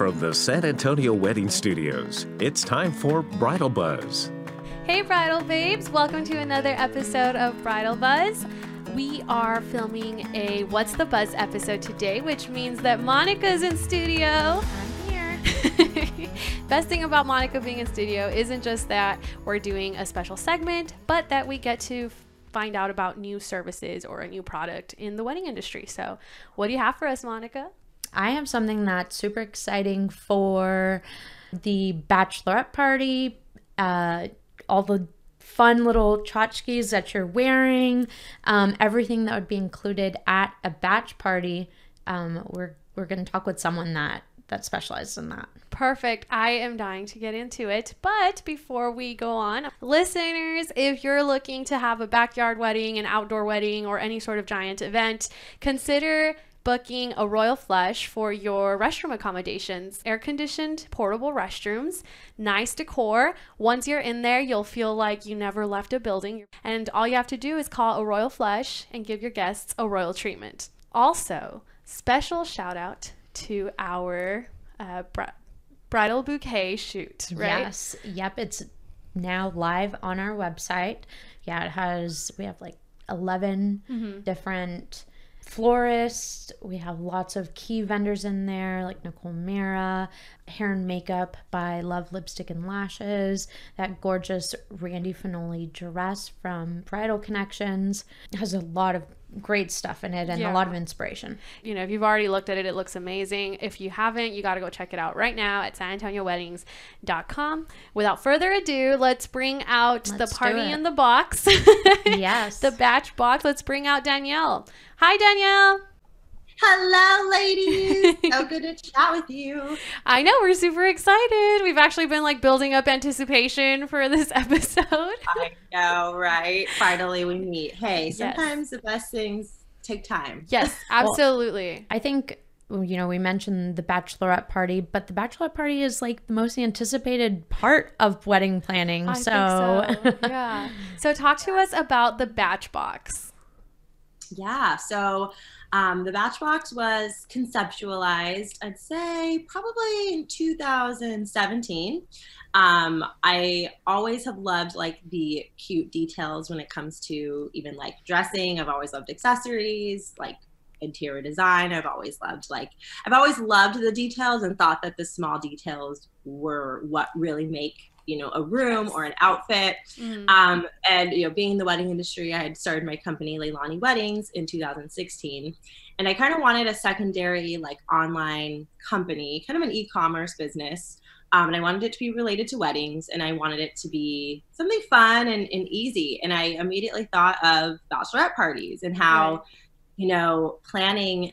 From the San Antonio Wedding Studios, it's time for Bridal Buzz. Hey, Bridal Babes! Welcome to another episode of Bridal Buzz. We are filming a What's the Buzz episode today, which means that Monica's in studio. I'm here. Best thing about Monica being in studio isn't just that we're doing a special segment, but that we get to find out about new services or a new product in the wedding industry. So, what do you have for us, Monica? I have something that's super exciting for the bachelorette party, uh, all the fun little tchotchkes that you're wearing, um, everything that would be included at a batch party. Um, we're we're going to talk with someone that that specializes in that. Perfect. I am dying to get into it. But before we go on, listeners, if you're looking to have a backyard wedding, an outdoor wedding, or any sort of giant event, consider booking a Royal Flush for your restroom accommodations. Air conditioned portable restrooms, nice decor. Once you're in there, you'll feel like you never left a building. And all you have to do is call a Royal Flush and give your guests a royal treatment. Also, special shout out to our uh, br- bridal bouquet shoot, right? Yes. Yep. It's now live on our website. Yeah, it has, we have like 11 Mm-hmm. different florists. We have lots of key vendors in there, like Nicole Mira, hair and makeup by Love Lipstick and Lashes, that gorgeous Randy Fenoli dress from Bridal Connections. It has a lot of great stuff in it and Yeah. a lot of inspiration. you know, if you've already looked at it, it looks amazing. If you haven't, you got to go check it out right now at sanantonioweddings.com. Without further ado, let's bring out the Let's do party in the box. Yes. the Bach Box. Let's bring out Danielle. Hi, Danielle. Hello, ladies. so good to chat with you. I know we're super excited. We've actually been like building up anticipation for this episode. I know, right? Finally, we meet. Hey, Yes. sometimes the best things take time. yes, absolutely. I think you know we mentioned the bachelorette party, but the bachelorette party is like the most anticipated part of wedding planning. I so, think so. yeah. So talk to us about the Bach Box. Yeah. So um, the Bachbox was conceptualized, I'd say, probably in 2017. Um, I always have loved like the cute details when it comes to even like dressing. I've always loved accessories, like interior design. I've always loved like I've always loved the details and thought that the small details were what really make you know a room or an outfit Mhm. um, and you know, being in the wedding industry, I had started my company Leilani Weddings in 2016, and I kind of wanted a secondary like online company, kind of an e-commerce business. Um, and I wanted it to be related to weddings, and I wanted it to be something fun and, and easy. And I immediately thought of bachelorette parties and how, Right. you know, planning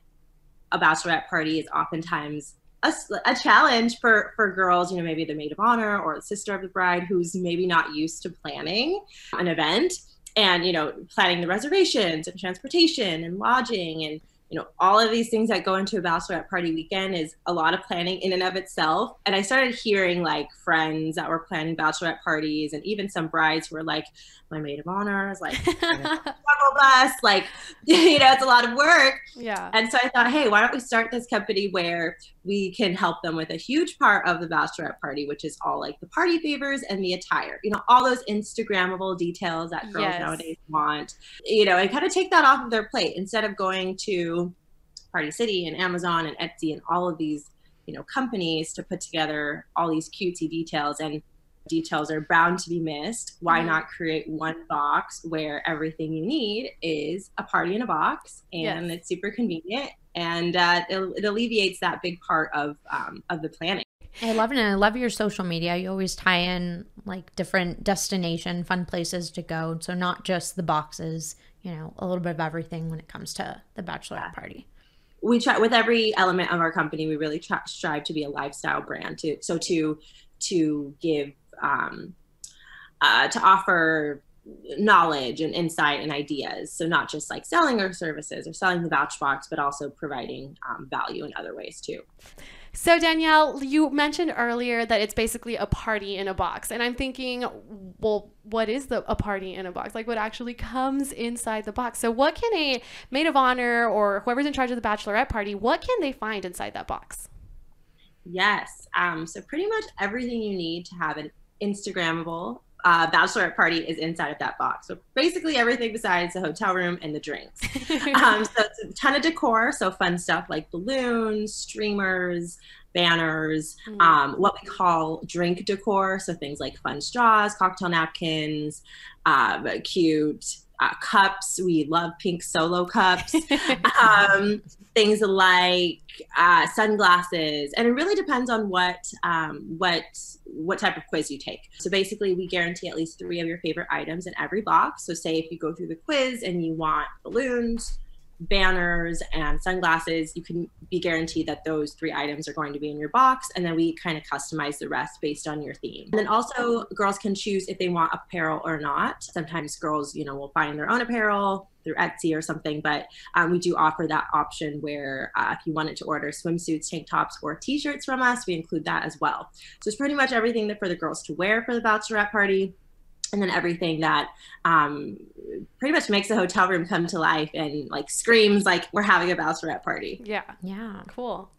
a bachelorette party is oftentimes a, a challenge for for girls you know maybe the maid of honor or the sister of the bride who's maybe not used to planning an event and you know planning the reservations and transportation and lodging and you know all of these things that go into a bachelorette party weekend is a lot of planning in and of itself and i started hearing like friends that were planning bachelorette parties and even some brides who were like my maid of honor is like struggle bus like you know it's a lot of work yeah. and so I thought, hey, why don't we start this company where we can help them with a huge part of the bachelorette party, which is all like the party favors and the attire, you know, all those Instagrammable details that girls Yes. nowadays want, you know, and kind of take that off of their plate instead of going to Party City and Amazon and Etsy and all of these, you know, companies to put together all these cutesy details and details are bound to be missed. Why Mhm. not create one box where everything you need is a party in a box and Yes. it's super convenient and uh, it, it alleviates that big part of um, of the planning. I love it. And I love your social media. You always tie in like different destination, fun places to go. So not just the boxes, you know, a little bit of everything when it comes to the bachelorette party. We try with every element of our company we really strive to be a lifestyle brand to so to to give um, uh, to offer knowledge and insight and ideas. So not just like selling our services or selling the Bach Box but also providing um, value in other ways too So Danielle, you mentioned earlier that it's basically a party in a box, and I'm thinking, well, what is the a party in a box? Like, what actually comes inside the box? So, what can a maid of honor or whoever's in charge of the bachelorette party, what can they find inside that box? Yes. Um, so pretty much everything you need to have an Instagrammable uh, bachelorette party is inside of that box. So basically everything besides the hotel room and the drinks. um, so it's a ton of decor, so fun stuff like balloons, streamers, banners, Mm. um, what we call drink decor, so things like fun straws, cocktail napkins, um, cute uh, cups. We love pink solo cups. um, things like uh, sunglasses, and it really depends on what um, what what type of quiz you take. So basically, we guarantee at least three of your favorite items in every box. So say if you go through the quiz and you want balloons, banners, and sunglasses, you can be guaranteed that those three items are going to be in your box, and then we kind of customize the rest based on your theme. And then also, girls can choose if they want apparel or not. Sometimes girls, you know, will find their own apparel through Etsy or something, but um, we do offer that option where uh, if you wanted to order swimsuits, tank tops, or t-shirts from us, we include that as well. So it's pretty much everything that for the girls to wear for the bachelorette party and then everything that um, pretty much makes the hotel room come to life and like screams like we're having a bachelorette party. yeah. Yeah. Cool.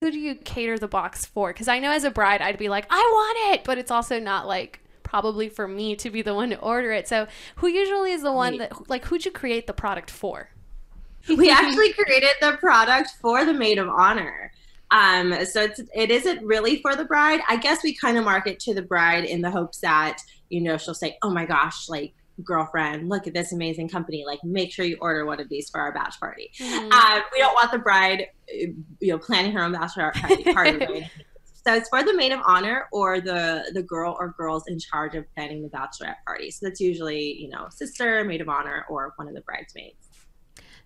Who do you cater the box for? Because I know as a bride, I'd be like, I want it, but it's also not like probably for me to be the one to order it. So who usually is the one that like who'd you create the product for? we actually created the product for the maid of honor. Um, so it's, it isn't really for the bride. I guess we kind of market to the bride in the hopes that, you know, she'll say, oh my gosh, like, girlfriend, look at this amazing company. Like, make sure you order one of these for our batch party. Mm. Um, we don't want the bride, uh, you know, planning her own bachelor party. party? So it's for the maid of honor or the the girl or girls in charge of planning the bachelorette party. So that's usually, you know, sister, maid of honor, or one of the bridesmaids.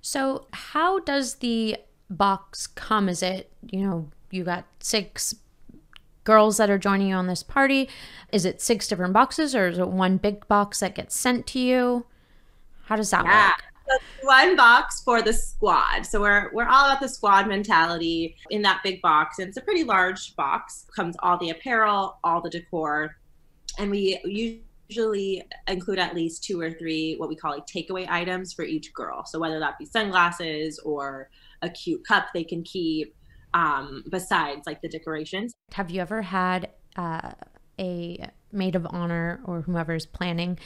So, how does the box come? Is it, you know, you got six girls that are joining you on this party? Is it six different boxes or is it one big box that gets sent to you? How does that Yeah. work? So one box for the squad. So we're we're all about the squad mentality in that big box. And it's a pretty large box. Comes all the apparel, all the decor, and we usually include at least two or three what we call like takeaway items for each girl. So whether that be sunglasses or a cute cup they can keep, um, besides like the decorations. Have you ever had uh, a maid of honor or whomever's planning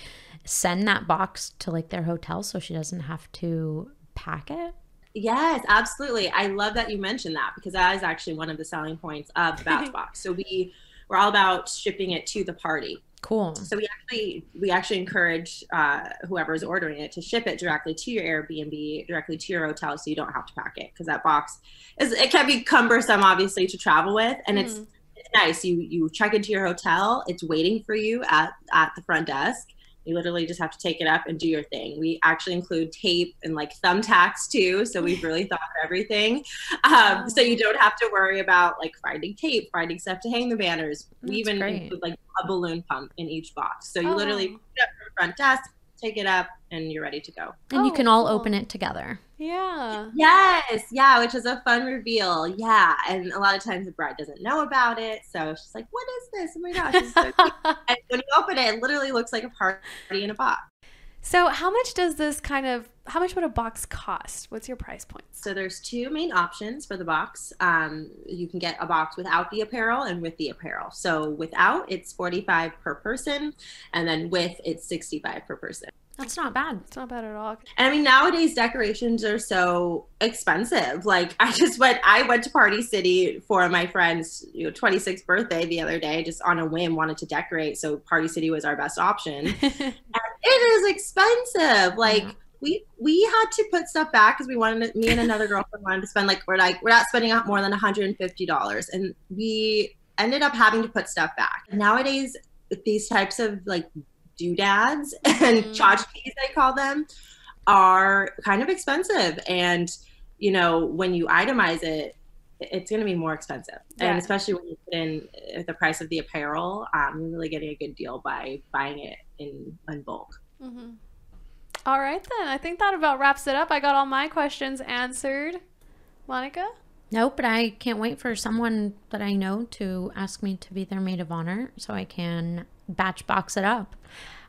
send that box to like their hotel so she doesn't have to pack it? Yes, absolutely. I love that you mentioned that because that is actually one of the selling points of the Bach Box. So we we're all about shipping it to the party. Cool. So we actually we actually encourage uh, whoever is ordering it to ship it directly to your Airbnb, directly to your hotel, so you don't have to pack it because that box is it can be cumbersome, obviously, to travel with, and it's Mm. it's nice. You you check into your hotel, it's waiting for you at at the front desk. You literally just have to take it up and do your thing. We actually include tape and like thumbtacks too, so we've really thought of everything. Um, so you don't have to worry about like finding tape, finding stuff to hang the banners. That's we even great. include like a balloon pump in each box. So you Oh. literally pick it up from the front desk, take it up, and you're ready to go. And you Oh, can all cool. open it together. Yeah. Yes, yeah, which is a fun reveal. Yeah, and a lot of times the bride doesn't know about it, so she's like, "What is this? Oh my gosh!" This is so cute." and when you open it, it literally looks like a party in a box. So how much does this kind of how much would a box cost? What's your price point? So there's two main options for the box. Um, you can get a box without the apparel and with the apparel. So without, it's 45 per person, and then with, it's 65 per person. That's not bad. It's not bad at all. And I mean, nowadays decorations are so expensive. Like I just went, I went to Party City for my friend's you know 26th birthday the other day, just on a whim, wanted to decorate. So Party City was our best option. it is expensive. Like Yeah. we we had to put stuff back because we wanted to, me and another girlfriend wanted to spend like we're like we're not spending out more than 150 dollars, and we ended up having to put stuff back. Nowadays, these types of like doodads and Mhm. tchotchkes, they call them, are kind of expensive, and you know when you itemize it. It's going to be more expensive, Yeah. and especially when you put in uh, the price of the apparel, um, you're really getting a good deal by buying it in, in bulk. hmm All right then. I think that about wraps it up. I got all my questions answered. Monica? Nope, but I can't wait for someone that I know to ask me to be their maid of honor so I can batch box it up.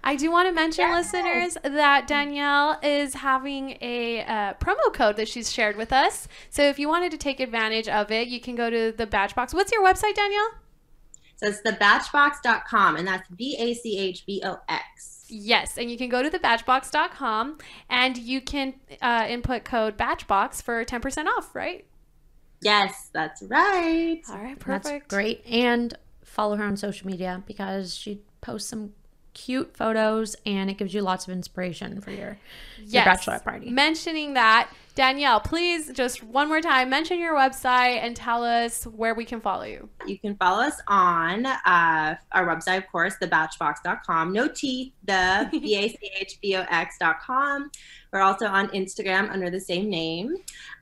I do want to mention, Yes. listeners, that Danielle is having a uh, promo code that she's shared with us. So if you wanted to take advantage of it, you can go to the Bachbox. What's your website, Danielle? So it's thebachbox.com, and that's B A C H B O X. Yes, and you can go to thebachbox.com and you can uh, input code BACHBOX for 10% off, right? Yes, that's right. All right, perfect. That's perfect. great. And follow her on social media because she posts some cute photos and it gives you lots of inspiration for your, your bachelorette party. Mentioning that, Danielle, please just one more time mention your website and tell us where we can follow you. You can follow us on uh, our website, of course, thebachbox.com. No T, the B A C H B O X.com. We're also on Instagram under the same name.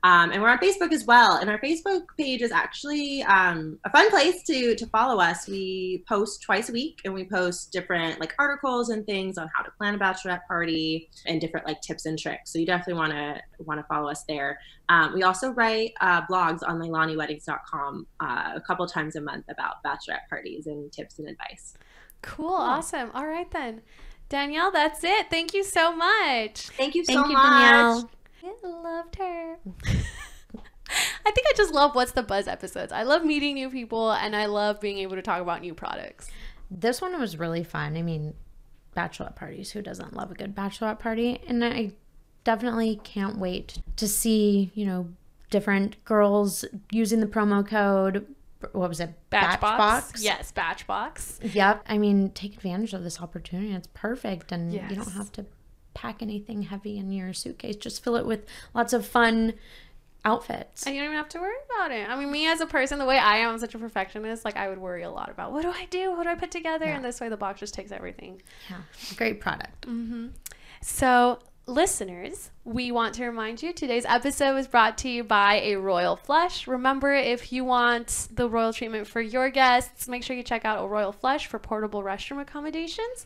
Um, and we're on Facebook as well. And our Facebook page is actually um, a fun place to, to follow us. We post twice a week and we post different like articles and things on how to plan a bachelorette party and different like tips and tricks. So you definitely want to want to follow us there. Um, we also write uh, blogs on leilaniweddings.com uh, a couple times a month about bachelorette parties and tips and advice. Cool, awesome. All right then. Danielle, that's it. Thank you so much. Thank you Thank you, much. Danielle. I loved her. I think I just love What's the Buzz episodes. I love meeting new people and I love being able to talk about new products. This one was really fun. I mean, bachelorette parties. Who doesn't love a good bachelorette party? And I definitely can't wait to see, you know, different girls using the promo code. What was it? Bachbox. Yes, Bachbox. Yep. I mean, take advantage of this opportunity. It's perfect. And you don't have to pack anything heavy in your suitcase. Just fill it with lots of fun outfits. And you don't even have to worry about it. I mean, me as a person, the way I am, I'm such a perfectionist, like I would worry a lot about what do I do? What do I put together? And this way the box just takes everything. yeah. Great product. Mm-hmm. So, listeners, we want to remind you today's episode was brought to you by a Royal Flush. Remember, if you want the royal treatment for your guests, make sure you check out a Royal Flush for portable restroom accommodations.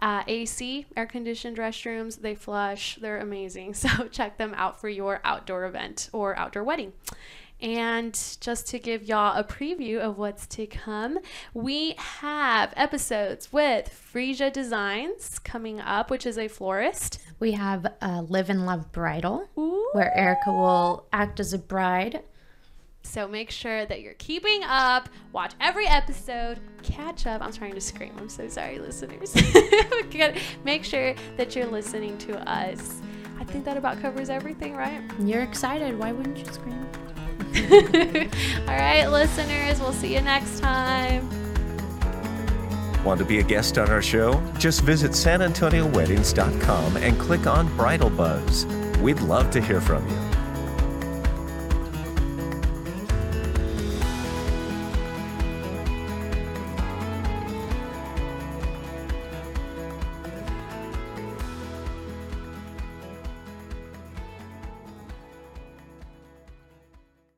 Uh, AC, air conditioned restrooms, they flush, they're amazing. So, check them out for your outdoor event or outdoor wedding. And just to give y'all a preview of what's to come, we have episodes with Frisia Designs coming up, which is a florist. We have a Live and Love Bridal, Ooh. where Erica will act as a bride. So make sure that you're keeping up. Watch every episode. Catch up. I'm trying to scream. I'm so sorry, listeners. Make sure that you're listening to us. I think that about covers everything, right? You're excited. Why wouldn't you scream? All right, listeners. We'll see you next time. Want to be a guest on our show? Just visit sanantonioweddings.com and click on Bridal Buzz. We'd love to hear from you.